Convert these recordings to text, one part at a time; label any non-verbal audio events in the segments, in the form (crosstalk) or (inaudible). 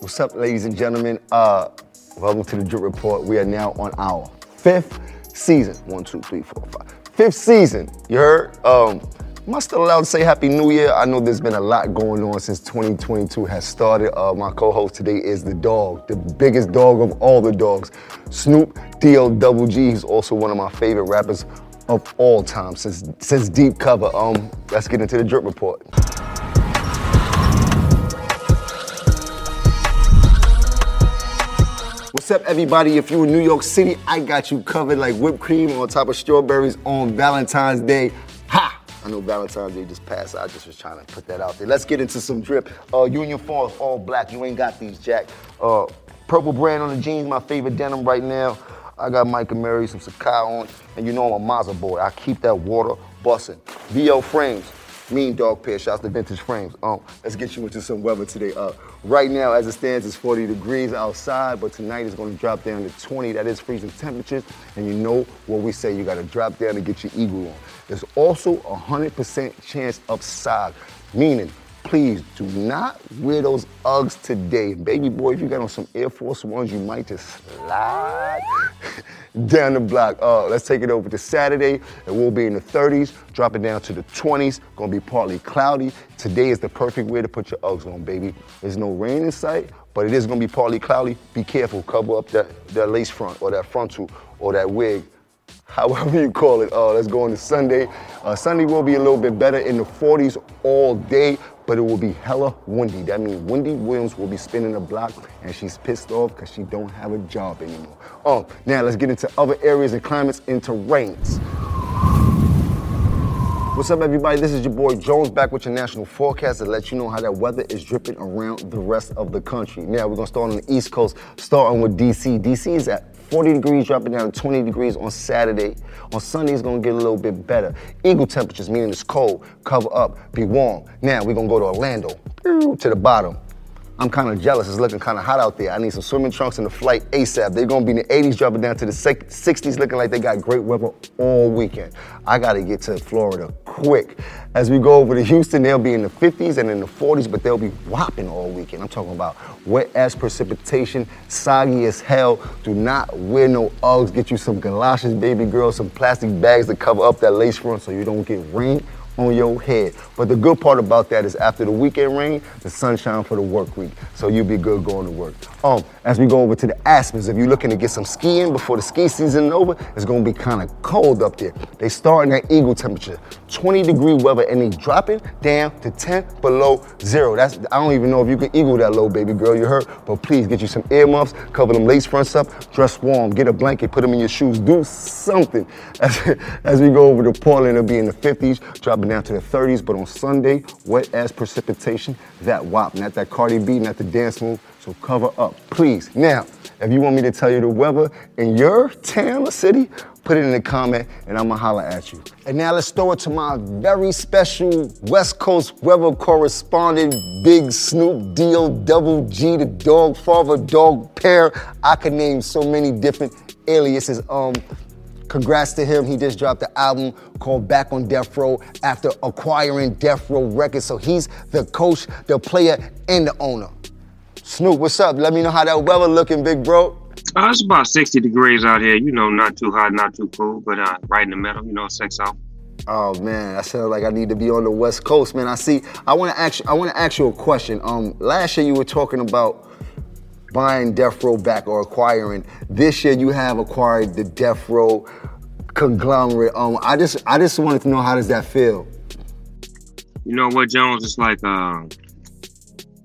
What's up, ladies and gentlemen? Uh, welcome to the Drip Report. We are now on our fifth season. One, two, three, four, five. Fifth season. You heard? Um, am I still allowed to say Happy New Year? I know there's been a lot going on since 2022 has started. Uh, my co-host today is the dog, the biggest dog of all the dogs, Snoop D-O Double G. He's also one of my favorite rappers of all time since since Deep Cover. Um, let's get into the Drip Report. Up, everybody? If you're in New York City, I got you covered like whipped cream on top of strawberries on Valentine's Day. Ha! I know Valentine's Day just passed. I just was trying to put that out there. Let's get into some drip. Uh, Union Falls, all black. You ain't got these, Jack. Uh, purple brand on the jeans, my favorite denim right now. I got Mike and Mary, some Sacai on, and you know I'm a Mazda boy. I keep that water busting. VO frames. Mean dog pair, shouts to Vintage Frames. Um, let's get you into some weather today. Uh, right now, as it stands, it's 40 degrees outside, but tonight it's gonna drop down to 20. That is freezing temperatures, and you know what we say, you gotta drop down to get your eagle on. There's also a 100% chance of sog, meaning please do not wear those Uggs today. Baby boy, if you got on some Air Force Ones, you might just slide (laughs) down the block. Uh, let's take it over to Saturday. It will be in the 30s, dropping down to the 20s. Gonna be partly cloudy. Today is the perfect way to put your Uggs on, baby. There's no rain in sight, but it is gonna be partly cloudy. Be careful, cover up that, that lace front or that frontal or that wig however you call it. Uh, let's go into Sunday. Uh, Sunday will be a little bit better in the 40s all day, but it will be hella windy. That means Wendy Williams will be spinning the block, and she's pissed off because she don't have a job anymore. Um, now let's get into other areas and climates and terrains. What's up, everybody? This is your boy Jones back with your national forecast to let you know how that weather is dripping around the rest of the country. Now, we're gonna start on the East Coast, starting with DC. DC is at 40 degrees, dropping down to 20 degrees on Saturday. On Sunday, it's gonna get a little bit better. Eagle temperatures, meaning it's cold, cover up, be warm. Now, we're gonna go to Orlando, to the bottom. I'm kind of jealous. It's looking kind of hot out there. I need some swimming trunks and a flight ASAP. They're gonna be in the 80s, dropping down to the 60s, looking like they got great weather all weekend. I gotta get to Florida quick. As we go over to Houston, they'll be in the 50s and in the 40s, but they'll be whopping all weekend. I'm talking about wet as precipitation, soggy as hell. Do not wear no Uggs. Get you some galoshes, baby girl, some plastic bags to cover up that lace front so you don't get rain on your head. But the good part about that is after the weekend rain, the sunshine for the work week. So you'll be good going to work. Um, as we go over to the Aspens, if you're looking to get some skiing before the ski season is over, it's gonna be kind of cold up there. They starting at eagle temperature, 20 degree weather, and they dropping down to 10 below zero. That's I don't even know if you can eagle that low, baby girl. You heard? But please get you some earmuffs, cover them lace fronts up, dress warm, get a blanket, put them in your shoes, do something. (laughs) As, as we go over to Portland, it'll be in the 50s, dropping down to the 30s. But on Sunday, wet as precipitation, that WAP, not that Cardi B, not the dance move. So cover up, please. Now, if you want me to tell you the weather in your town or city, put it in the comment and I'm gonna holler at you. And now let's throw it to my very special West Coast weather correspondent, Big Snoop Deal, Double G, the dog father, dog pair. I could name so many different aliases. Um, Congrats to him. He just dropped the album called Back on Death Row after acquiring Death Row Records. So he's the coach, the player, and the owner. Snoop, what's up? Let me know how that weather looking, big bro. Uh, it's about 60 degrees out here. You know, not too hot, not too cool, but uh, right in the middle. You know, sex out. Oh man, I sound like I need to be on the West Coast, man. I see. I want to ask. You, I want to ask you a question. Um, last year you were talking about buying Death Row back or acquiring. This year you have acquired the Death Row conglomerate. Um, I just, I just wanted to know how does that feel? You know what, Jones? It's like uh,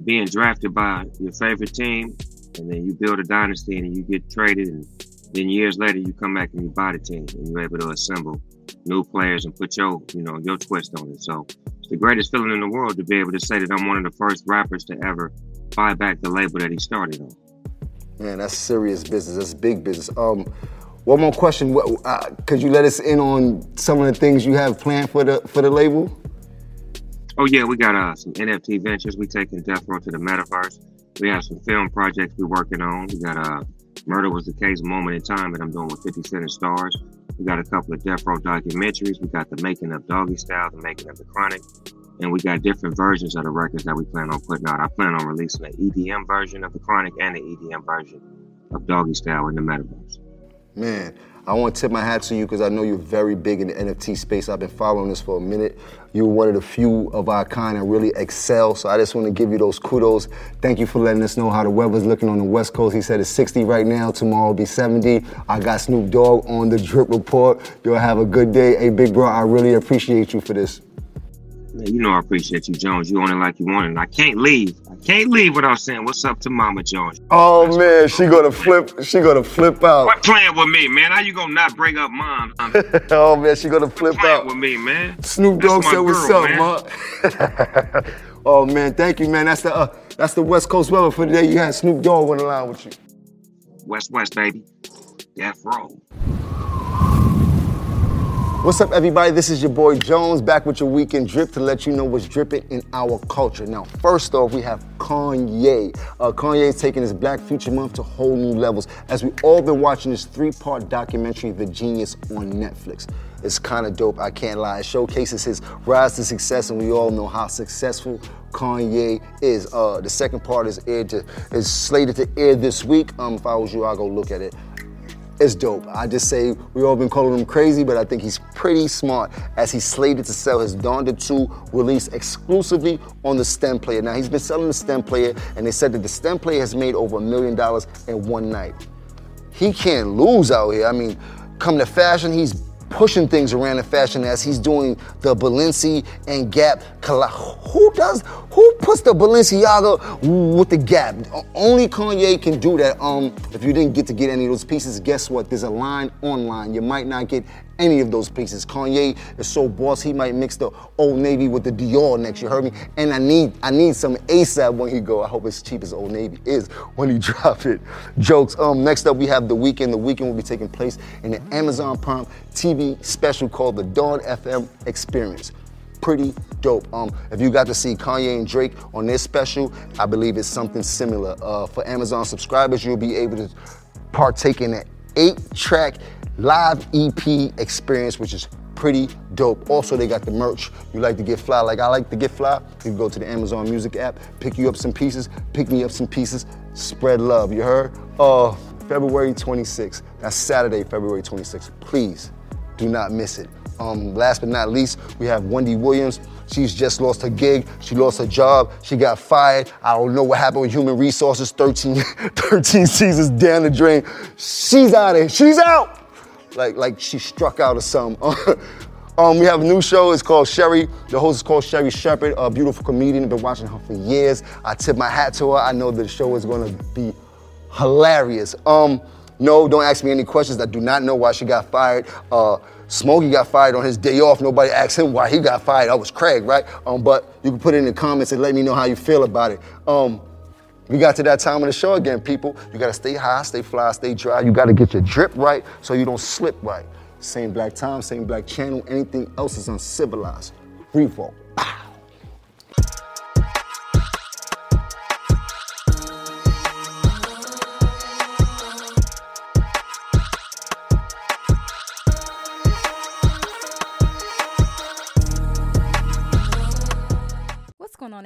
being drafted by your favorite team, and then you build a dynasty, and you get traded, and then years later you come back and you buy the team, and you're able to assemble new players and put your, you know, your twist on it. So it's the greatest feeling in the world to be able to say that I'm one of the first rappers to ever buy back the label that he started on. Man, that's serious business. That's big business. Um, one more question. Uh, could you let us in on some of the things you have planned for the for the label? Oh yeah, we got uh, some NFT ventures. We taking Death Row to the metaverse. We have some film projects we're working on. We got uh, Murder Was the Case, Moment in Time that I'm doing with 50 Cent and Starz. We got a couple of Death Row documentaries. We got the making of Doggystyle, the making of the Chronic, and we got different versions of the records that we plan on putting out. I plan on releasing an EDM version of the Chronic and the EDM version of Doggystyle in the metaverse. Man, I want to tip my hat to you because I know you're very big in the NFT space. I've been following this for a minute. You're one of the few of our kind that really excel. So I just want to give you those kudos. Thank you for letting us know how the weather's looking on the West Coast. He said it's 60 right now. Tomorrow will be 70. I got Snoop Dogg on the Drip Report. You'll have a good day. Hey, big bro, I really appreciate you for this. Man, you know I appreciate you, Jones. You on it like you want it. And I can't leave. I can't leave without saying what's up to Mama Jones. Oh That's man, she gonna flip. She gonna flip out. What playing with me, man? How you gonna not bring up mom? (laughs) oh man, she gonna flip out with me, man. Snoop Dogg said, "What's up, man?" (laughs) oh man, thank you, man. That's the uh, that's the West Coast weather for today. You had Snoop Dogg on the line with you. West West, baby. Death Row. What's up, everybody? This is your boy Jones back with your weekend drip to let you know what's dripping in our culture. Now, first off, we have Kanye. Uh, Kanye is taking his Black Future Month to whole new levels as we all been watching this three-part documentary, The Jeen-yuhs, on Netflix. It's kind of dope, I can't lie. It showcases his rise to success, and we all know how successful Kanye is. Uh, the second part is aired to, is slated to air this week. Um, if I was you, I'll go look at it is dope. I just say we all been calling him crazy, but I think he's pretty smart as he slated to sell his Donda 2 release exclusively on the STEM player. Now he's been selling the STEM player, and they said that the STEM player has made over a million dollars in one night. He can't lose out here. I mean, come to fashion, he's pushing things around in fashion as he's doing the Balenci and Gap collab. Who does? Who puts the Balenciaga with the Gap? Only Kanye can do that. Um, if you didn't get to get any of those pieces, guess what? There's a line online. You might not get any of those pieces. Kanye is so boss, he might mix the Old Navy with the Dior next. You heard me? And I need I need some ASAP when he go. I hope it's cheap as Old Navy is when he (laughs) drop it. Jokes. Um, next up we have the Weeknd. The Weeknd will be taking place in the Amazon Prime TV special called the Dawn FM Experience pretty dope. Um, if you got to see Kanye and Drake on this special, I believe it's something similar. Uh, for Amazon subscribers, you'll be able to partake in an eight-track live EP experience, which is pretty dope. Also, they got the merch. You like to get fly like I like to get fly? You go to the Amazon Music app, pick you up some pieces, pick me up some pieces, spread love. You heard? Uh, February 26th. That's Saturday, February 26th. Please do not miss it. Um, last but not least, we have Wendy Williams. She's just lost her gig. She lost her job. She got fired. I don't know what happened with human resources. 13, (laughs) 13 seasons down the drain. She's out of here. She's out like like she struck out or something. (laughs) um, we have a new show. It's called Sherri. The host is called Sherri Shepherd, a beautiful comedian. I've been watching her for years. I tip my hat to her. I know the show is gonna be hilarious. Um, no, don't ask me any questions. I do not know why she got fired. Uh, Smokey got fired on his day off. Nobody asked him why he got fired. That was Craig, right? Um, but you can put it in the comments and let me know how you feel about it. Um, we got to that time of the show again, people. You gotta stay high, stay fly, stay dry. You gotta get your drip right so you don't slip right. Same black time, same black channel. Anything else is uncivilized. Free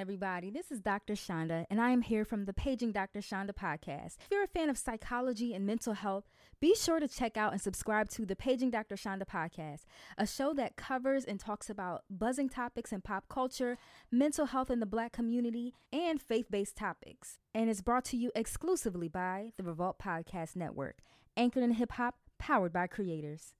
everybody? This is Dr. Shonda, and I am here from the Paging Dr. Shonda podcast. If you're a fan of psychology and mental health, be sure to check out and subscribe to the Paging Dr. Shonda podcast, a show that covers and talks about buzzing topics in pop culture, mental health in the black community, and faith based topics. And is brought to you exclusively by the Revolt Podcast Network, anchored in hip hop, powered by creators.